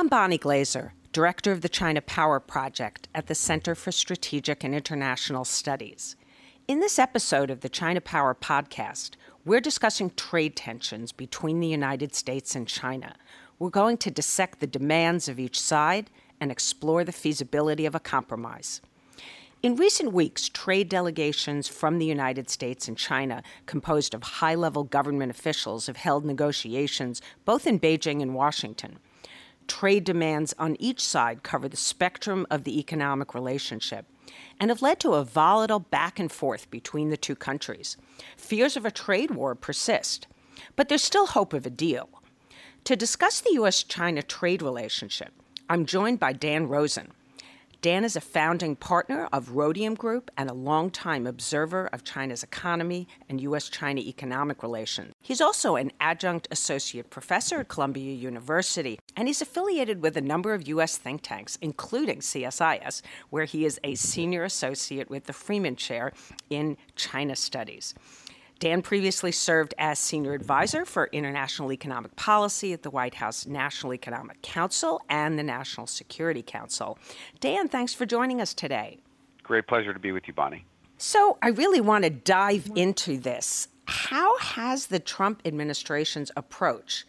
I'm Bonnie Glaser, Director of the China Power Project at the Center for Strategic and International Studies. In this episode of the China Power podcast, we're discussing trade tensions between the United States and China. We're going to dissect the demands of each side and explore the feasibility of a compromise. In recent weeks, trade delegations from the United States and China, composed of high level government officials, have held negotiations both in Beijing and Washington. Trade demands on each side cover the spectrum of the economic relationship and have led to a volatile back and forth between the two countries. Fears of a trade war persist, but there's still hope of a deal. To discuss the U.S. China trade relationship, I'm joined by Dan Rosen. Dan is a founding partner of Rhodium Group and a longtime observer of China's economy and U.S. China economic relations. He's also an adjunct associate professor at Columbia University, and he's affiliated with a number of U.S. think tanks, including CSIS, where he is a senior associate with the Freeman Chair in China Studies. Dan previously served as senior advisor for international economic policy at the White House National Economic Council and the National Security Council. Dan, thanks for joining us today. Great pleasure to be with you, Bonnie. So, I really want to dive into this. How has the Trump administration's approach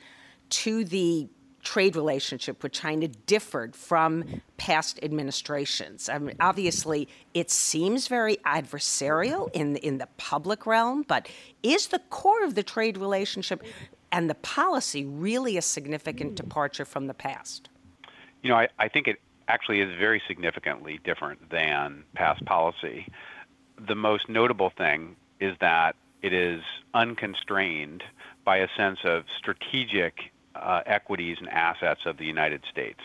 to the trade relationship with China differed from past administrations? I mean, obviously, it seems very adversarial in in the public realm, but is the core of the trade relationship and the policy really a significant departure from the past? You know, I, I think it actually is very significantly different than past policy. The most notable thing is that it is unconstrained by a sense of strategic uh, equities and assets of the United States.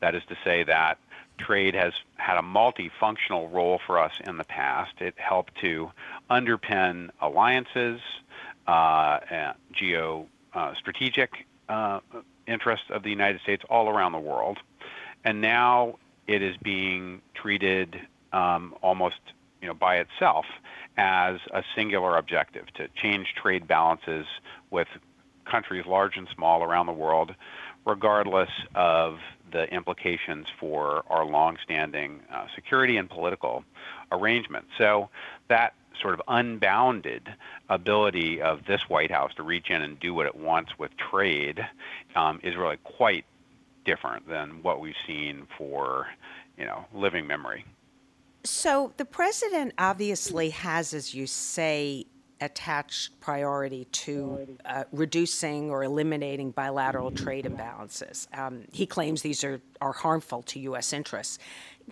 That is to say that trade has had a multifunctional role for us in the past. It helped to underpin alliances, uh, geo uh, strategic uh, interests of the United States all around the world. And now it is being treated um, almost you know, by itself as a singular objective to change trade balances with countries large and small around the world, regardless of the implications for our longstanding uh, security and political arrangements. So that sort of unbounded ability of this White House to reach in and do what it wants with trade um, is really quite different than what we've seen for, you know, living memory. So the president obviously has, as you say, attached priority to uh, reducing or eliminating bilateral trade imbalances. Um, he claims these are, are harmful to U.S. interests.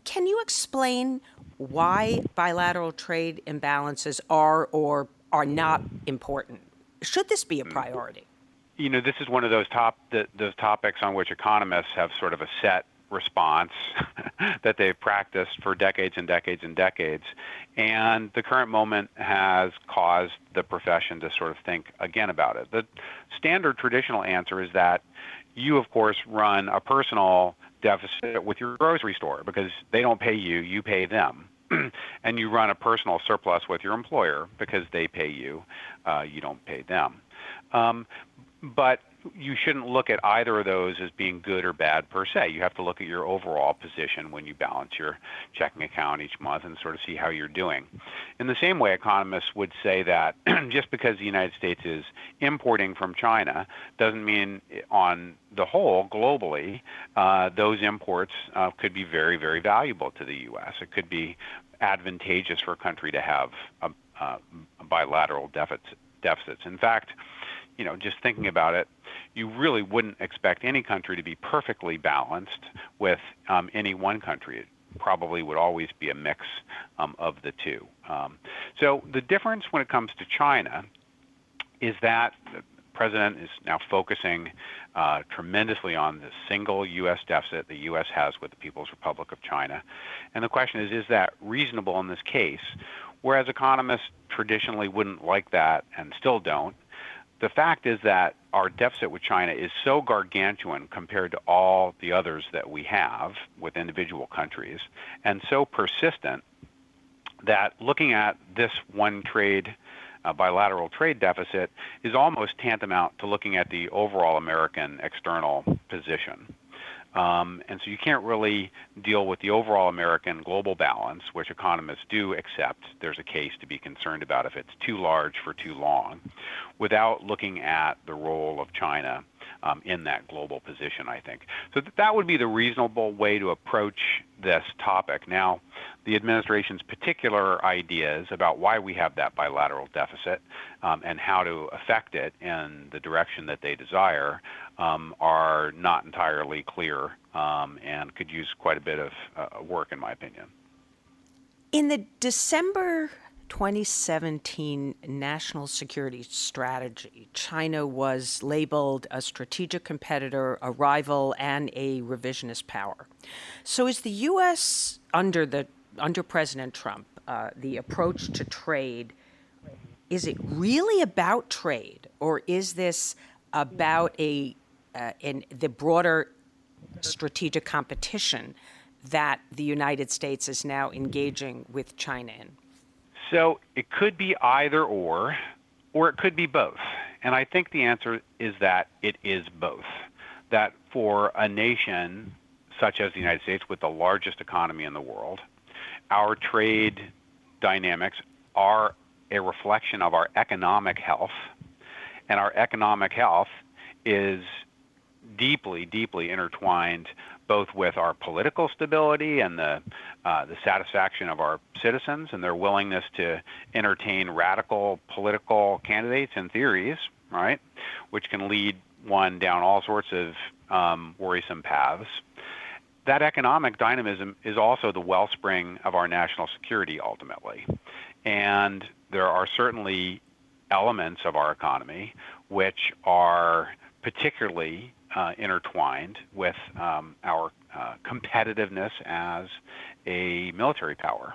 Can you explain why bilateral trade imbalances are or are not important? Should this be a priority? You know, this is one of those top the, those topics on which economists have sort of a set response that they've practiced for decades and decades and decades. And the current moment has caused the profession to sort of think again about it. The standard traditional answer is that you, of course, run a personal deficit with your grocery store because they don't pay you, you pay them. and you run a personal surplus with your employer because they pay you, uh, you don't pay them. Um, but you shouldn't look at either of those as being good or bad per se. You have to look at your overall position when you balance your checking account each month and sort of see how you're doing. In the same way, economists would say that just because the United States is importing from China doesn't mean on the whole, globally, uh, those imports uh, could be very, very valuable to the U.S. It could be advantageous for a country to have a, a bilateral deficit, deficits. In fact, you know, just thinking about it, you really wouldn't expect any country to be perfectly balanced with um, any one country. It probably would always be a mix um, of the two. Um, so the difference when it comes to China is that the president is now focusing uh, tremendously on the single U.S. deficit the U.S. has with the People's Republic of China. And the question is, is that reasonable in this case? Whereas economists traditionally wouldn't like that and still don't, the fact is that our deficit with China is so gargantuan compared to all the others that we have with individual countries and so persistent that looking at this one trade uh, bilateral trade deficit is almost tantamount to looking at the overall American external position. Um, and so you can't really deal with the overall American global balance, which economists do accept. There's a case to be concerned about if it's too large for too long, without looking at the role of China um, in that global position, I think. So th- that would be the reasonable way to approach this topic. Now, the administration's particular ideas about why we have that bilateral deficit um, and how to affect it in the direction that they desire um, are not entirely clear um, and could use quite a bit of uh, work, in my opinion. In the December 2017 national security strategy, China was labeled a strategic competitor, a rival, and a revisionist power. So, is the U.S. under the under President Trump uh, the approach to trade? Is it really about trade, or is this about a uh, in the broader strategic competition that the United States is now engaging with China in? So it could be either or, or it could be both. And I think the answer is that it is both. That for a nation such as the United States, with the largest economy in the world, our trade dynamics are a reflection of our economic health. And our economic health is deeply, deeply intertwined both with our political stability and the, uh, the satisfaction of our citizens and their willingness to entertain radical political candidates and theories, right, which can lead one down all sorts of um, worrisome paths. That economic dynamism is also the wellspring of our national security ultimately. And there are certainly elements of our economy which are particularly intertwined with um, our uh, competitiveness as a military power,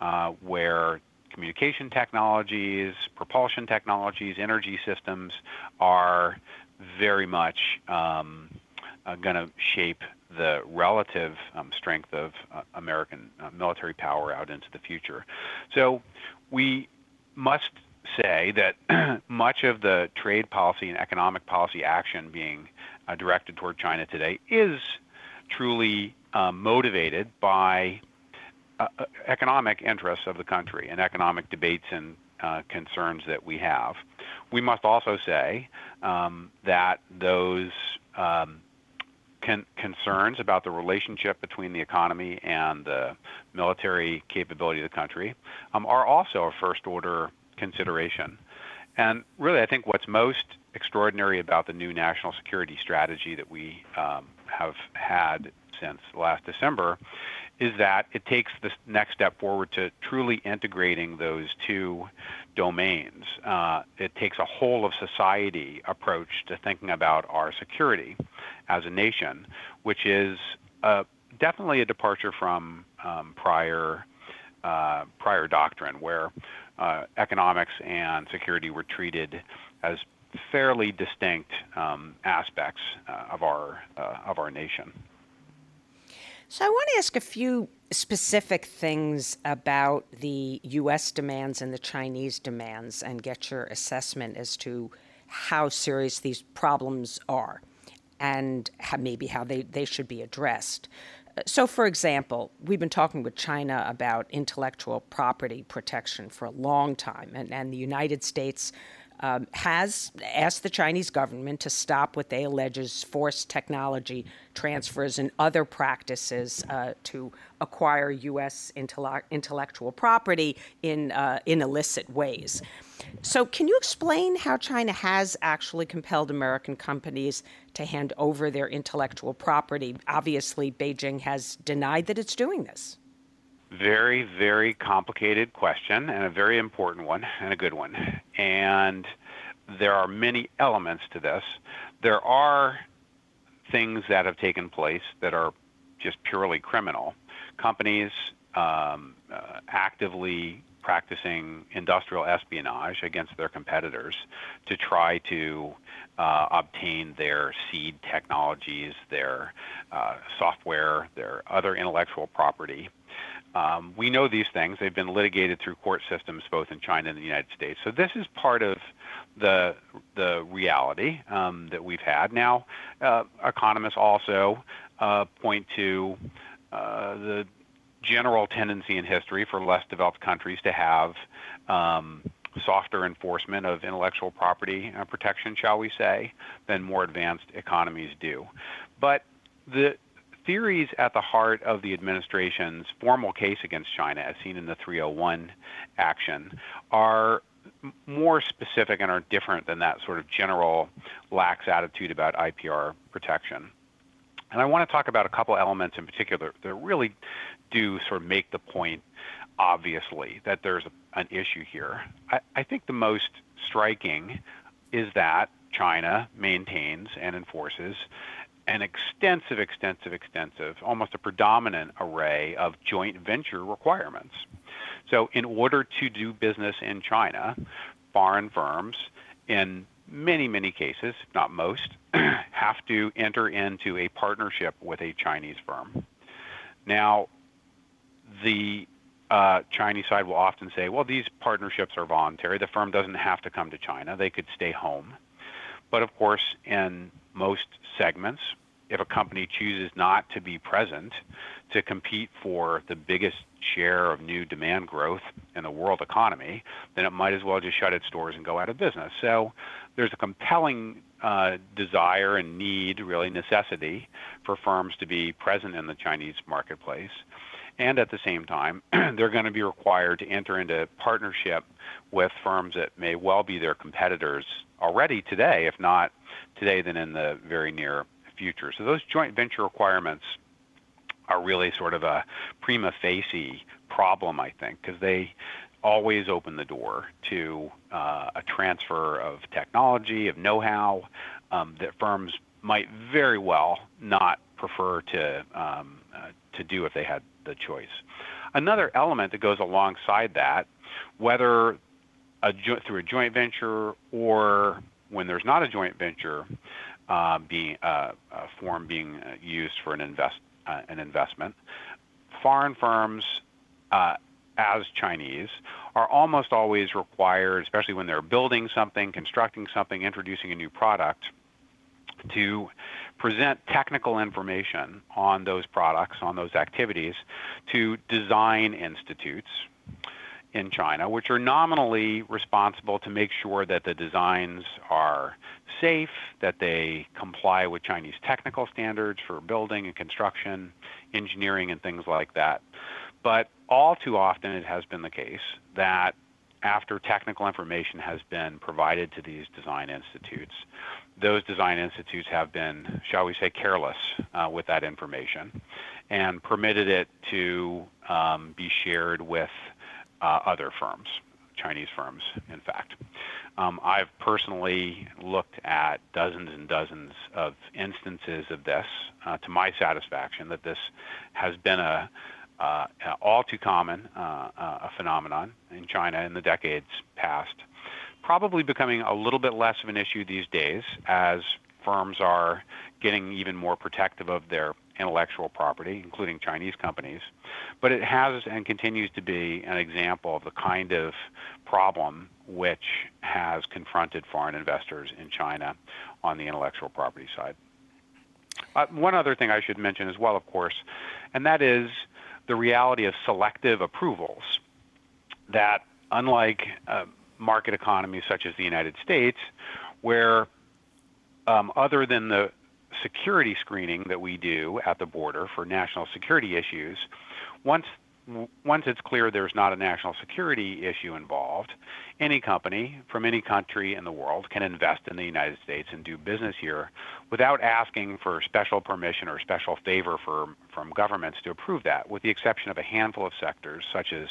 uh, where communication technologies, propulsion technologies, energy systems are very much um, uh, going to shape the relative um, strength of uh, American uh, military power out into the future. So we must say that much of the trade policy and economic policy action being uh, directed toward China today is truly um, motivated by uh, uh, economic interests of the country and economic debates and uh, concerns that we have. We must also say um, that those um, con- concerns about the relationship between the economy and the military capability of the country um, are also a first order consideration. And really, I think what's most extraordinary about the new national security strategy that we um, have had since last December is that it takes the next step forward to truly integrating those two domains. Uh, it takes a whole of society approach to thinking about our security as a nation, which is uh, definitely a departure from um, prior uh, prior doctrine, where uh, economics and security were treated as fairly distinct um, aspects uh, of our uh, of our nation. So I want to ask a few specific things about the U.S. demands and the Chinese demands, and get your assessment as to how serious these problems are, and how, maybe how they, they should be addressed. So, for example, we've been talking with China about intellectual property protection for a long time, and, and the United States um, has asked the Chinese government to stop what they allege is forced technology transfers and other practices uh, to acquire U.S. intellectual property in, uh, in illicit ways. So, can you explain how China has actually compelled American companies to hand over their intellectual property? Obviously, Beijing has denied that it's doing this. Very, very complicated question and a very important one and a good one. And there are many elements to this. There are things that have taken place that are just purely criminal. Companies um, uh, actively practicing industrial espionage against their competitors to try to uh, obtain their seed technologies, their uh, software, their other intellectual property. Um, we know these things. They've been litigated through court systems both in China and the United States. So this is part of the the reality um, that we've had. Now, uh, economists also uh, point to uh, the general tendency in history for less developed countries to have um, softer enforcement of intellectual property uh, protection, shall we say, than more advanced economies do. But the theories at the heart of the administration's formal case against China, as seen in the 301 action, are more specific and are different than that sort of general lax attitude about IPR protection. And I want to talk about a couple elements in particular that are really do sort of make the point obviously that there's an issue here. I, I think the most striking is that China maintains and enforces an extensive, extensive, extensive, almost a predominant array of joint venture requirements. So, in order to do business in China, foreign firms, in many, many cases, if not most, have to enter into a partnership with a Chinese firm. Now, the uh, Chinese side will often say, well, these partnerships are voluntary. The firm doesn't have to come to China, they could stay home. But of course, in most segments, if a company chooses not to be present to compete for the biggest share of new demand growth in the world economy, then it might as well just shut its doors and go out of business. So there's a compelling uh, desire and need, really necessity, for firms to be present in the Chinese marketplace. And at the same time, they're going to be required to enter into partnership with firms that may well be their competitors already today, if not today, then in the very near future. So those joint venture requirements are really sort of a prima facie problem, I think, because they always open the door to uh, a transfer of technology, of know-how um, that firms might very well not prefer to um, uh, to do if they had the choice. Another element that goes alongside that, whether a jo- through a joint venture or when there's not a joint venture, uh, being uh, a form being uh, used for an invest uh, an investment. Foreign firms, uh, as Chinese, are almost always required, especially when they're building something, constructing something, introducing a new product, to present technical information on those products, on those activities, to design institutes in China, which are nominally responsible to make sure that the designs are safe, that they comply with Chinese technical standards for building and construction, engineering, and things like that. But all too often it has been the case that after technical information has been provided to these design institutes, those design institutes have been, shall we say, careless uh, with that information and permitted it to um, be shared with uh, other firms, Chinese firms, in fact. Um, I've personally looked at dozens and dozens of instances of this uh, to my satisfaction that this has been a uh, all too common uh, uh, a phenomenon in China in the decades past. Probably becoming a little bit less of an issue these days as firms are getting even more protective of their intellectual property, including Chinese companies. But it has and continues to be an example of the kind of problem which has confronted foreign investors in China on the intellectual property side. Uh, one other thing I should mention as well, of course, and that is the reality of selective approvals. That, unlike uh, market economies such as the United States, where um, other than the security screening that we do at the border for national security issues, once once it's clear there's not a national security issue involved, any company from any country in the world can invest in the United States and do business here without asking for special permission or special favor for, from governments to approve that, with the exception of a handful of sectors such as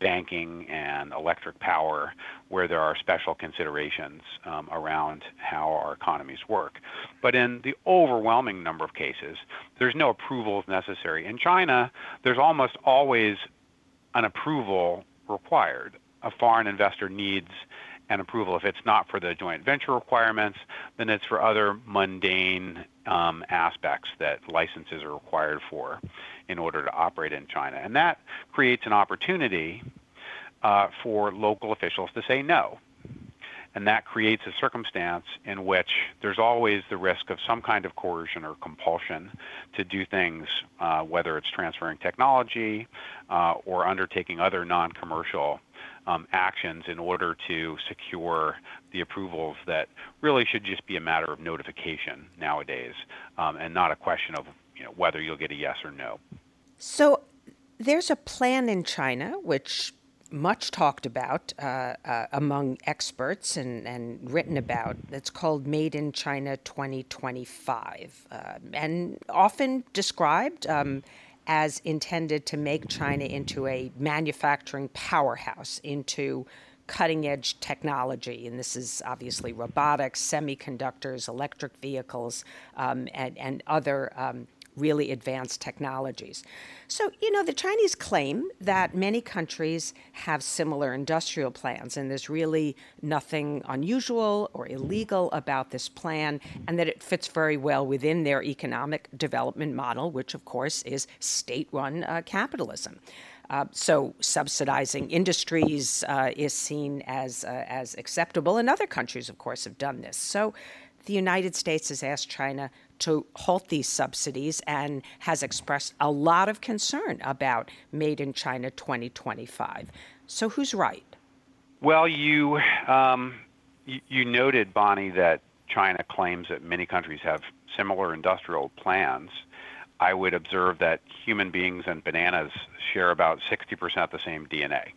banking and electric power, where there are special considerations um, around how our economies work. But in the overwhelming number of cases, there's no approvals necessary. In China, there's almost always an approval required a foreign investor needs an approval. If it's not for the joint venture requirements, then it's for other mundane um, aspects that licenses are required for in order to operate in China. And that creates an opportunity uh, for local officials to say no. And that creates a circumstance in which there's always the risk of some kind of coercion or compulsion to do things, uh, whether it's transferring technology uh, or undertaking other non commercial actions in order to secure the approvals that really should just be a matter of notification nowadays um, and not a question of you know, whether you'll get a yes or no. So there's a plan in China which much talked about uh, uh, among experts and, and written about. It's called Made in China 2025 uh, and often described um, as intended to make China into a manufacturing powerhouse, into cutting edge technology. And this is obviously robotics, semiconductors, electric vehicles, um, and, and other um, really advanced technologies. So, you know, the Chinese claim that many countries have similar industrial plans, and there's really nothing unusual or illegal about this plan, and that it fits very well within their economic development model, which, of course, is state run uh, capitalism. Uh, so subsidizing industries uh, is seen as uh, as acceptable, and other countries, of course, have done this. So the United States has asked China to halt these subsidies and has expressed a lot of concern about Made in China 2025. So, who's right? Well, you, um, you, you noted, Bonnie, that China claims that many countries have similar industrial plans. I would observe that human beings and bananas share about 60% the same DNA.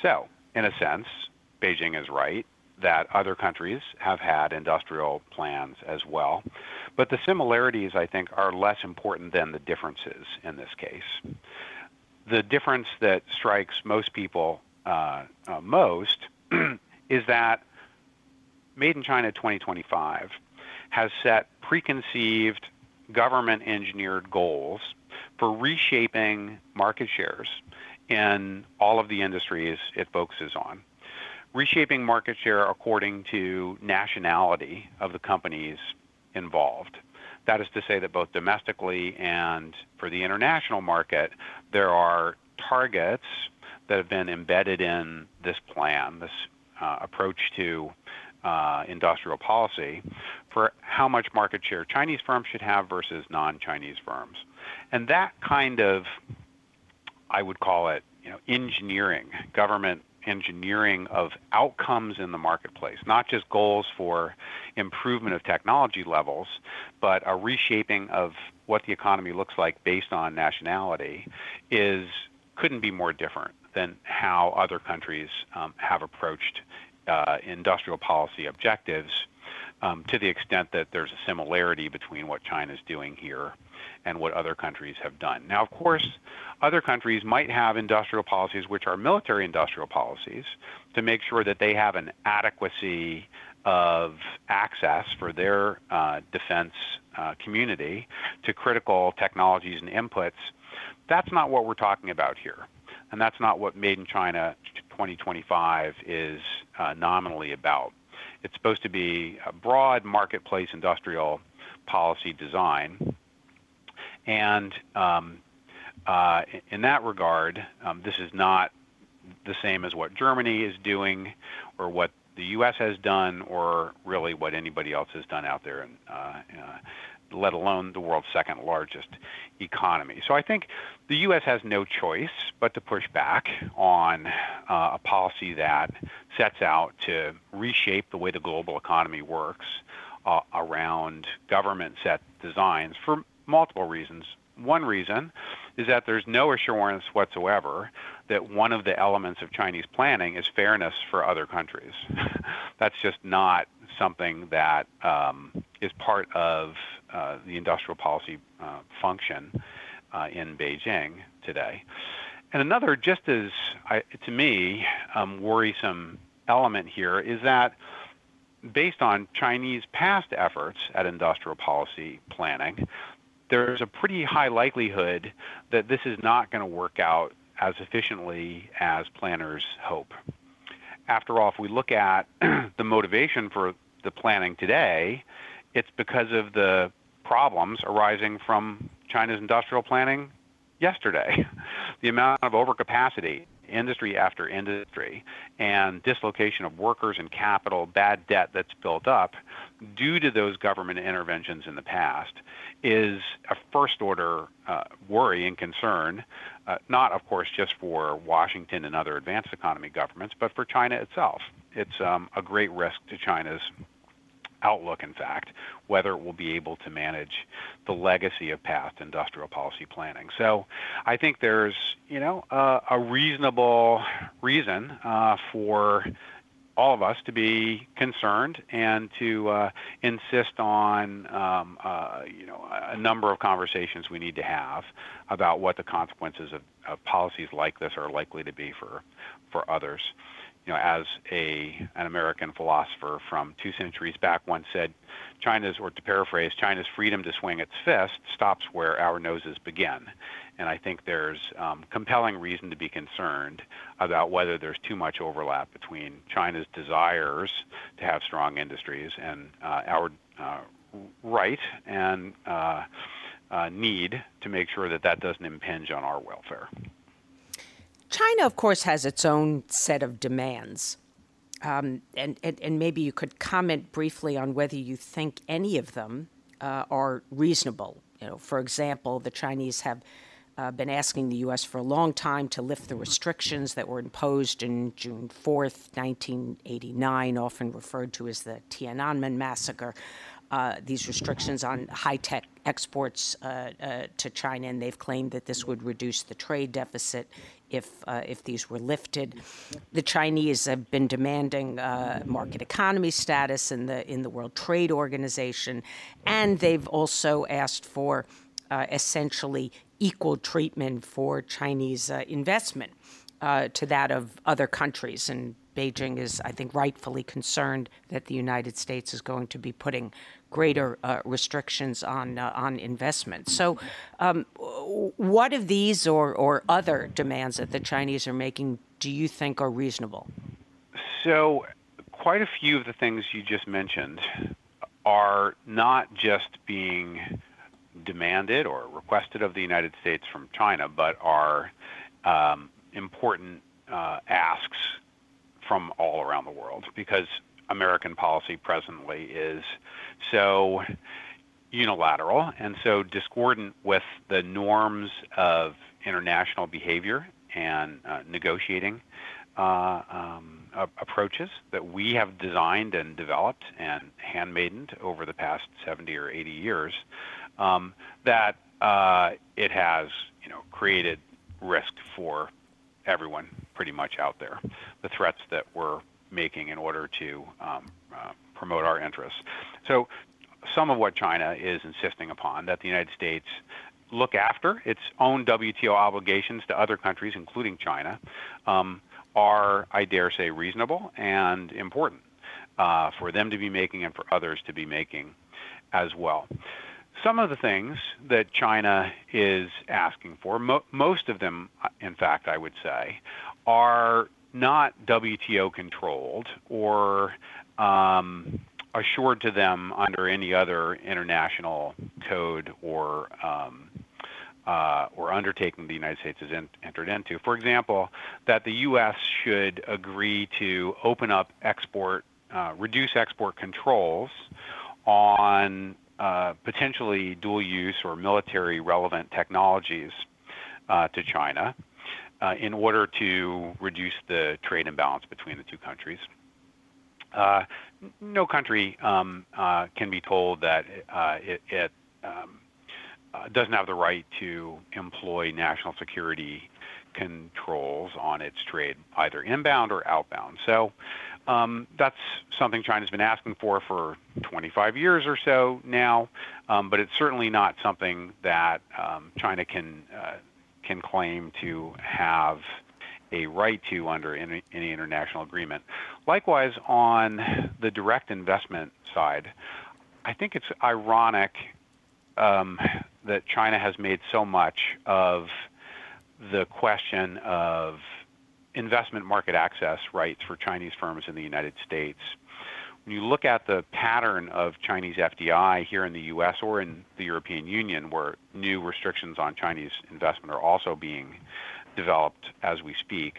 So, in a sense, Beijing is right that other countries have had industrial plans as well. But the similarities, I think, are less important than the differences in this case. The difference that strikes most people uh, uh, most is that Made in China 2025 has set preconceived government engineered goals for reshaping market shares in all of the industries it focuses on reshaping market share according to nationality of the companies involved. That is to say that both domestically and for the international market, there are targets that have been embedded in this plan, this uh, approach to uh, industrial policy, for how much market share Chinese firms should have versus non-Chinese firms. And that kind of, I would call it, you know, engineering, government engineering of outcomes in the marketplace, not just goals for improvement of technology levels, but a reshaping of what the economy looks like based on nationality, is couldn't be more different than how other countries um, have approached uh, industrial policy objectives um, to the extent that there's a similarity between what China is doing here and what other countries have done. Now, of course, other countries might have industrial policies which are military industrial policies to make sure that they have an adequacy of access for their uh, defense uh, community to critical technologies and inputs. That's not what we're talking about here. And that's not what Made in China 2025 is uh, nominally about. It's supposed to be a broad marketplace industrial policy design and um, uh, in that regard, um, this is not the same as what Germany is doing or what the U.S. has done or really what anybody else has done out there, and, uh, uh, let alone the world's second largest economy. So I think the U.S. has no choice but to push back on uh, a policy that sets out to reshape the way the global economy works uh, around government set designs for multiple reasons. One reason is that there's no assurance whatsoever that one of the elements of Chinese planning is fairness for other countries. That's just not something that um, is part of uh, the industrial policy uh, function uh, in Beijing today. And another, just as I, to me, um, worrisome element here is that based on Chinese past efforts at industrial policy planning, there's a pretty high likelihood that this is not going to work out as efficiently as planners hope. After all, if we look at the motivation for the planning today, it's because of the problems arising from China's industrial planning yesterday. the amount of overcapacity industry after industry, and dislocation of workers and capital, bad debt that's built up due to those government interventions in the past is a first order uh, worry and concern, uh, not, of course, just for Washington and other advanced economy governments, but for China itself. It's um, a great risk to China's outlook, in fact, whether it will be able to manage the legacy of past industrial policy planning. So I think there's, you know, uh, a reasonable reason uh, for all of us to be concerned and to uh, insist on, um, uh, you know, a number of conversations we need to have about what the consequences of, of policies like this are likely to be for, for others you know, as a an American philosopher from two centuries back once said, China's, or to paraphrase, China's freedom to swing its fist stops where our noses begin. And I think there's um, compelling reason to be concerned about whether there's too much overlap between China's desires to have strong industries and uh, our uh, right and uh, uh need to make sure that that doesn't impinge on our welfare. China, of course, has its own set of demands. Um, and, and, and, maybe you could comment briefly on whether you think any of them uh, are reasonable. You know, for example, the Chinese have uh, been asking the U.S. for a long time to lift the restrictions that were imposed in June 4th, 1989, often referred to as the Tiananmen Massacre. Uh, these restrictions on high tech exports uh, uh, to China, and they've claimed that this would reduce the trade deficit if uh, if these were lifted. The Chinese have been demanding uh, market economy status in the in the World Trade Organization, and they've also asked for essentially equal treatment for Chinese investment to that of other countries and. Beijing is, I think, rightfully concerned that the United States is going to be putting greater uh, restrictions on uh, on investment. So, um, what of these or or other demands that the Chinese are making do you think are reasonable? So, quite a few of the things you just mentioned are not just being demanded or requested of the United States from China, but are um, important uh, asks from all around the world because American policy presently is so unilateral and so discordant with the norms of international behavior and uh, negotiating uh, um, approaches that we have designed and developed and handmaidened over the past 70 or 80 years, that uh, it has, you know, created risk for everyone pretty much out there. The threats that we're making in order to um, uh, promote our interests. So, some of what China is insisting upon that the United States look after its own WTO obligations to other countries, including China, um, are, I dare say, reasonable and important uh, for them to be making and for others to be making as well. Some of the things that China is asking for, mo- most of them, in fact, I would say, are not WTO controlled or um, assured to them under any other international code or um, uh, or undertaking the United States has in, entered into. For example, that the U.S. should agree to open up export, uh, reduce export controls on potentially dual use or military relevant technologies uh, to China uh, in order to reduce the trade imbalance between the two countries. Uh, no country um, uh, can be told that uh, it, um, uh, doesn't have the right to employ national security controls on its trade, either inbound or outbound. So um, that's something China's been asking for for 25 years or so now, um, but it's certainly not something that um, China can uh, can claim to have a right to under any, any international agreement. Likewise, on the direct investment side, I think it's ironic um, that China has made so much of the question of investment market access rights for Chinese firms in the United States. When you look at the pattern of Chinese FDI here in the U.S. or in the European Union, where new restrictions on Chinese investment are also being developed as we speak,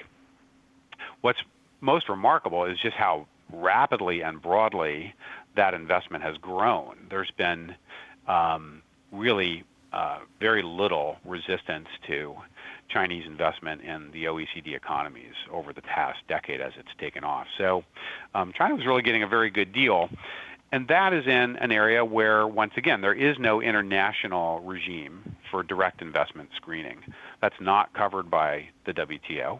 what's most remarkable is just how rapidly and broadly that investment has grown. There's been um, really uh, very little resistance to Chinese investment in the OECD economies over the past decade as it's taken off. So um, China was really getting a very good deal. And that is in an area where, once again, there is no international regime for direct investment screening. That's not covered by the WTO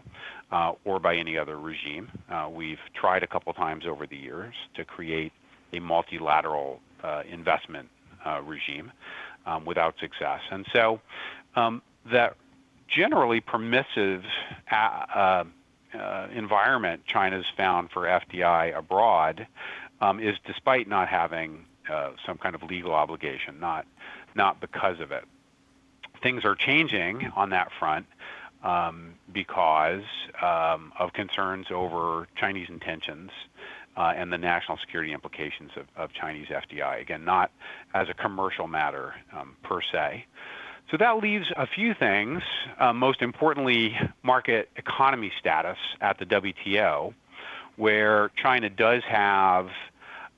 uh, or by any other regime. Uh, we've tried a couple times over the years to create a multilateral uh, investment uh, regime um, without success. And so um, that generally permissive uh, uh, uh, environment China's found for FDI abroad um, is despite not having uh, some kind of legal obligation, not not because of it. Things are changing on that front um, because um, of concerns over Chinese intentions uh, and the national security implications of, of, Chinese FDI. Again, not as a commercial matter um, per se. So that leaves a few things, uh, most importantly, market economy status at the WTO, where China does have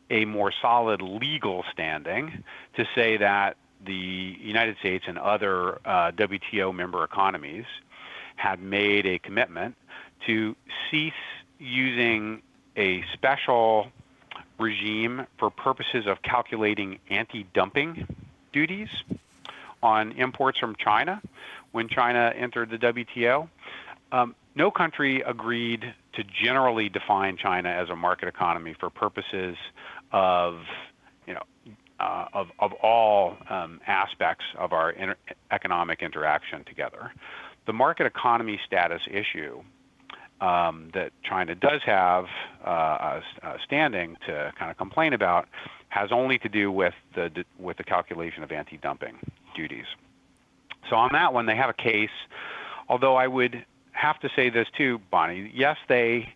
a more solid legal standing to say that the United States and other uh, WTO member economies had made a commitment to cease using a special regime for purposes of calculating anti-dumping duties on imports from China when China entered the WTO. Um, no country agreed to generally define China as a market economy for purposes of, you know, uh, of, of all um, aspects of our inter- economic interaction together. The market economy status issue um, that China does have uh, a, standing to kind of complain about has only to do with the with the calculation of anti-dumping duties. So on that one, they have a case. Although I would have to say this too, Bonnie. Yes, they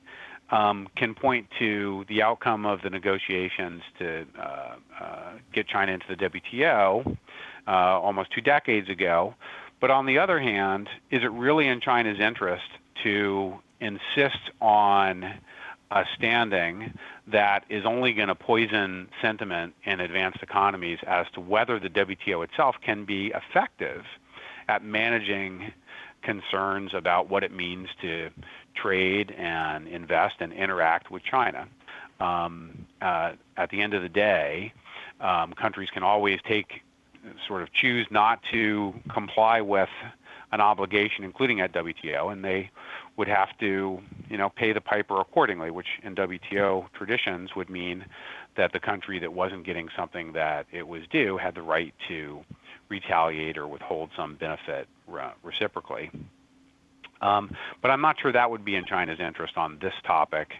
um, can point to the outcome of the negotiations to uh, uh, get China into the WTO uh, almost two decades ago. But on the other hand, is it really in China's interest to insist on a standing that is only going to poison sentiment in advanced economies as to whether the WTO itself can be effective at managing concerns about what it means to trade and invest and interact with China. Um, uh, at the end of the day, um, countries can always take, sort of choose not to comply with an obligation, including at WTO, and they would have to, you know, pay the piper accordingly, which in WTO traditions would mean that the country that wasn't getting something that it was due had the right to retaliate or withhold some benefit reciprocally. Um, but I'm not sure that would be in China's interest on this topic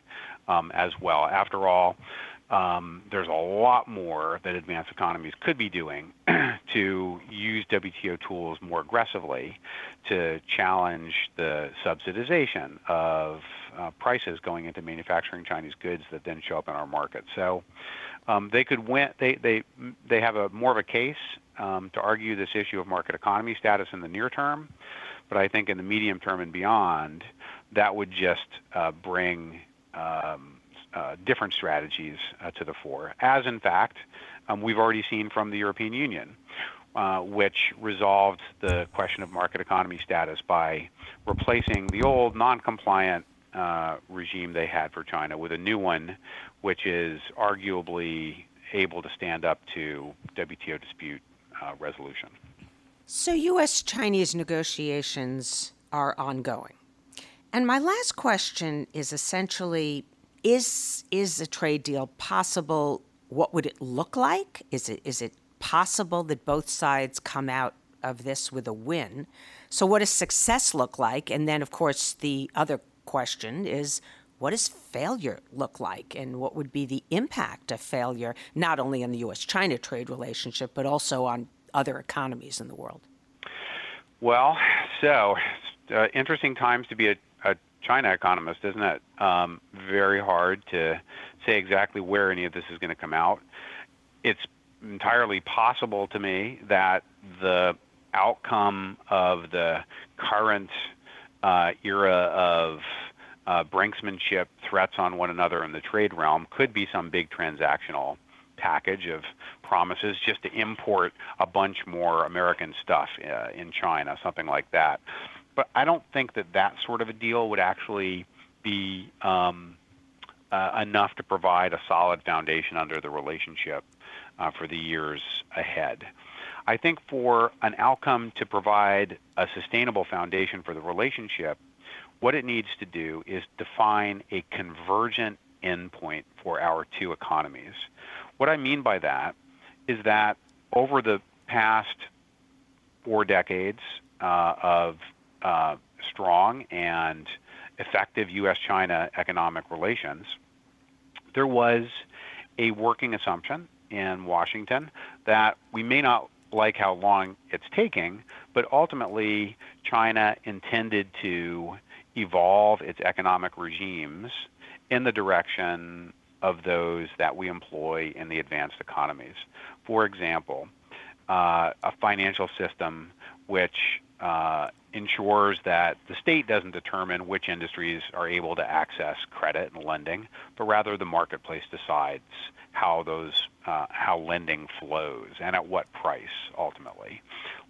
um, as well. After all, um, there's a lot more that advanced economies could be doing to use WTO tools more aggressively to challenge the subsidization of uh, prices going into manufacturing Chinese goods that then show up in our market. So um, they could win. They they they have a more of a case um, to argue this issue of market economy status in the near term, but I think in the medium term and beyond, that would just uh, bring um, uh, different strategies uh, to the fore, as in fact um, we've already seen from the European Union, uh, which resolved the question of market economy status by replacing the old non-compliant uh, regime they had for China with a new one, which is arguably able to stand up to WTO dispute uh, resolution. So, U.S. Chinese negotiations are ongoing. And my last question is essentially is is a trade deal possible? What would it look like? Is it is it possible that both sides come out of this with a win? So what does success look like? And then of course the other question is what does failure look like and what would be the impact of failure not only on the US China trade relationship but also on other economies in the world? Well, so uh, interesting times to be a China economist, isn't it? Um, very hard to say exactly where any of this is going to come out. It's entirely possible to me that the outcome of the current uh, era of uh, brinksmanship, threats on one another in the trade realm could be some big transactional package of promises just to import a bunch more American stuff uh, in China, something like that. But I don't think that that sort of a deal would actually be um, uh, enough to provide a solid foundation under the relationship uh, for the years ahead. I think for an outcome to provide a sustainable foundation for the relationship, what it needs to do is define a convergent endpoint for our two economies. What I mean by that is that over the past four decades uh, of uh, strong and effective U.S. China economic relations, there was a working assumption in Washington that we may not like how long it's taking, but ultimately China intended to evolve its economic regimes in the direction of those that we employ in the advanced economies. For example, uh, a financial system which ensures that the state doesn't determine which industries are able to access credit and lending, but rather the marketplace decides how those uh, how lending flows and at what price ultimately.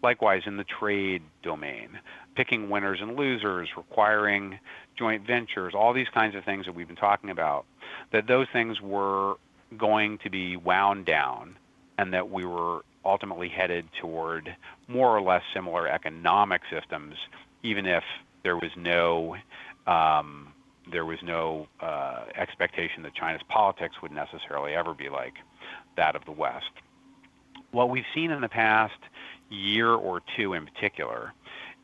Likewise, in the trade domain, picking winners and losers, requiring joint ventures, all these kinds of things that we've been talking about, that those things were going to be wound down and that we were ultimately headed toward more or less similar economic systems, even if there was no um, there was no uh, expectation that China's politics would necessarily ever be like that of the West. What we've seen in the past year or two in particular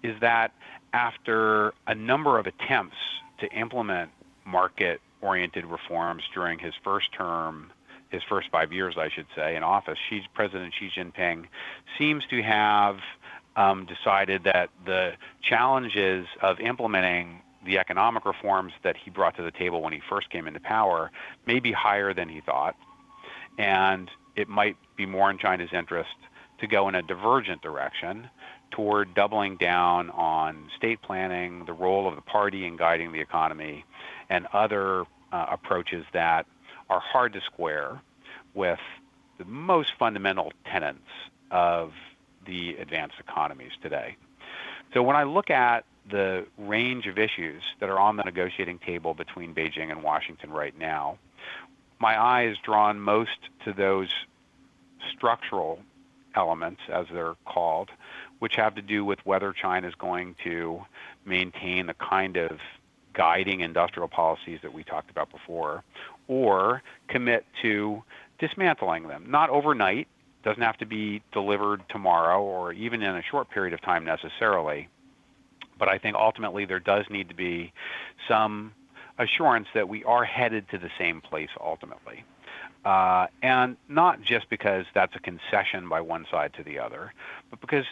is that after a number of attempts to implement market oriented reforms during his first term his first five years, I should say, in office, Xi, President Xi Jinping seems to have um, decided that the challenges of implementing the economic reforms that he brought to the table when he first came into power may be higher than he thought, and it might be more in China's interest to go in a divergent direction toward doubling down on state planning, the role of the party in guiding the economy, and other uh, approaches that are hard to square with the most fundamental tenets of the advanced economies today. So when I look at the range of issues that are on the negotiating table between Beijing and Washington right now, my eye is drawn most to those structural elements, as they're called, which have to do with whether China is going to maintain the kind of guiding industrial policies that we talked about before, or commit to dismantling them. Not overnight, doesn't have to be delivered tomorrow or even in a short period of time necessarily. But I think ultimately there does need to be some assurance that we are headed to the same place ultimately. Uh, and not just because that's a concession by one side to the other, but because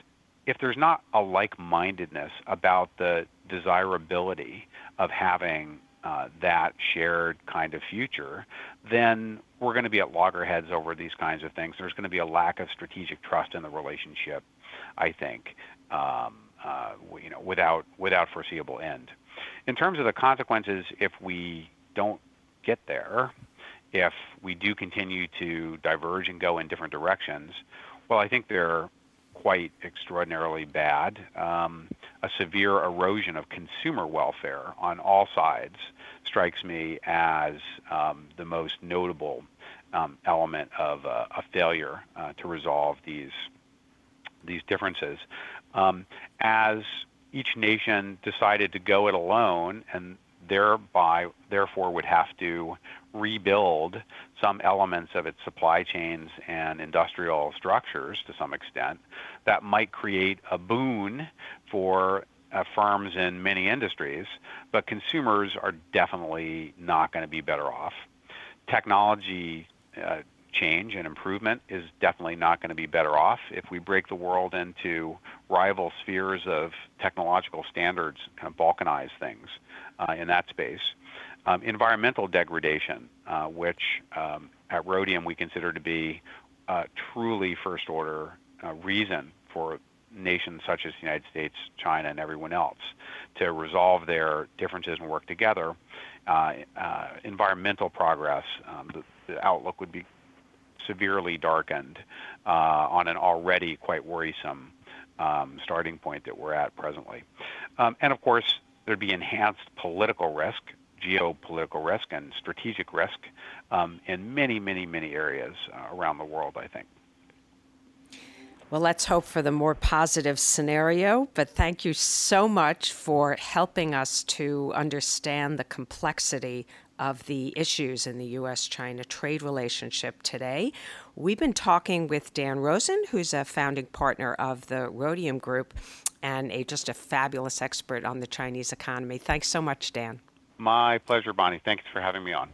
if there's not a like mindedness about the desirability of having uh, that shared kind of future, then we're going to be at loggerheads over these kinds of things. There's going to be a lack of strategic trust in the relationship, I think, um, uh, you know, without without foreseeable end. In terms of the consequences, if we don't get there, if we do continue to diverge and go in different directions, well, I think they're quite extraordinarily bad. Um, a severe erosion of consumer welfare on all sides strikes me as um, the most notable um, element of uh, a failure uh, to resolve these these differences. Um, as each nation decided to go it alone and thereby therefore would have to rebuild some elements of its supply chains and industrial structures to some extent that might create a boon for uh, firms in many industries, but consumers are definitely not going to be better off. Technology uh, change and improvement is definitely not going to be better off if we break the world into rival spheres of technological standards, kind of balkanize things uh, in that space. Um, environmental degradation, uh, which um, at Rhodium we consider to be uh, truly first order uh, reason for nations such as the United States, China, and everyone else to resolve their differences and work together. Uh, uh, environmental progress, um, the, the, outlook would be severely darkened uh, on an already quite worrisome um, starting point that we're at presently. Um, and of course, there'd be enhanced political risk, geopolitical risk, and strategic risk um, in many, many, many areas uh, around the world, I think. Well, let's hope for the more positive scenario. But thank you so much for helping us to understand the complexity of the issues in the U.S. China trade relationship today. We've been talking with Dan Rosen, who's a founding partner of the Rhodium Group and a, just a fabulous expert on the Chinese economy. Thanks so much, Dan. My pleasure, Bonnie. Thanks for having me on.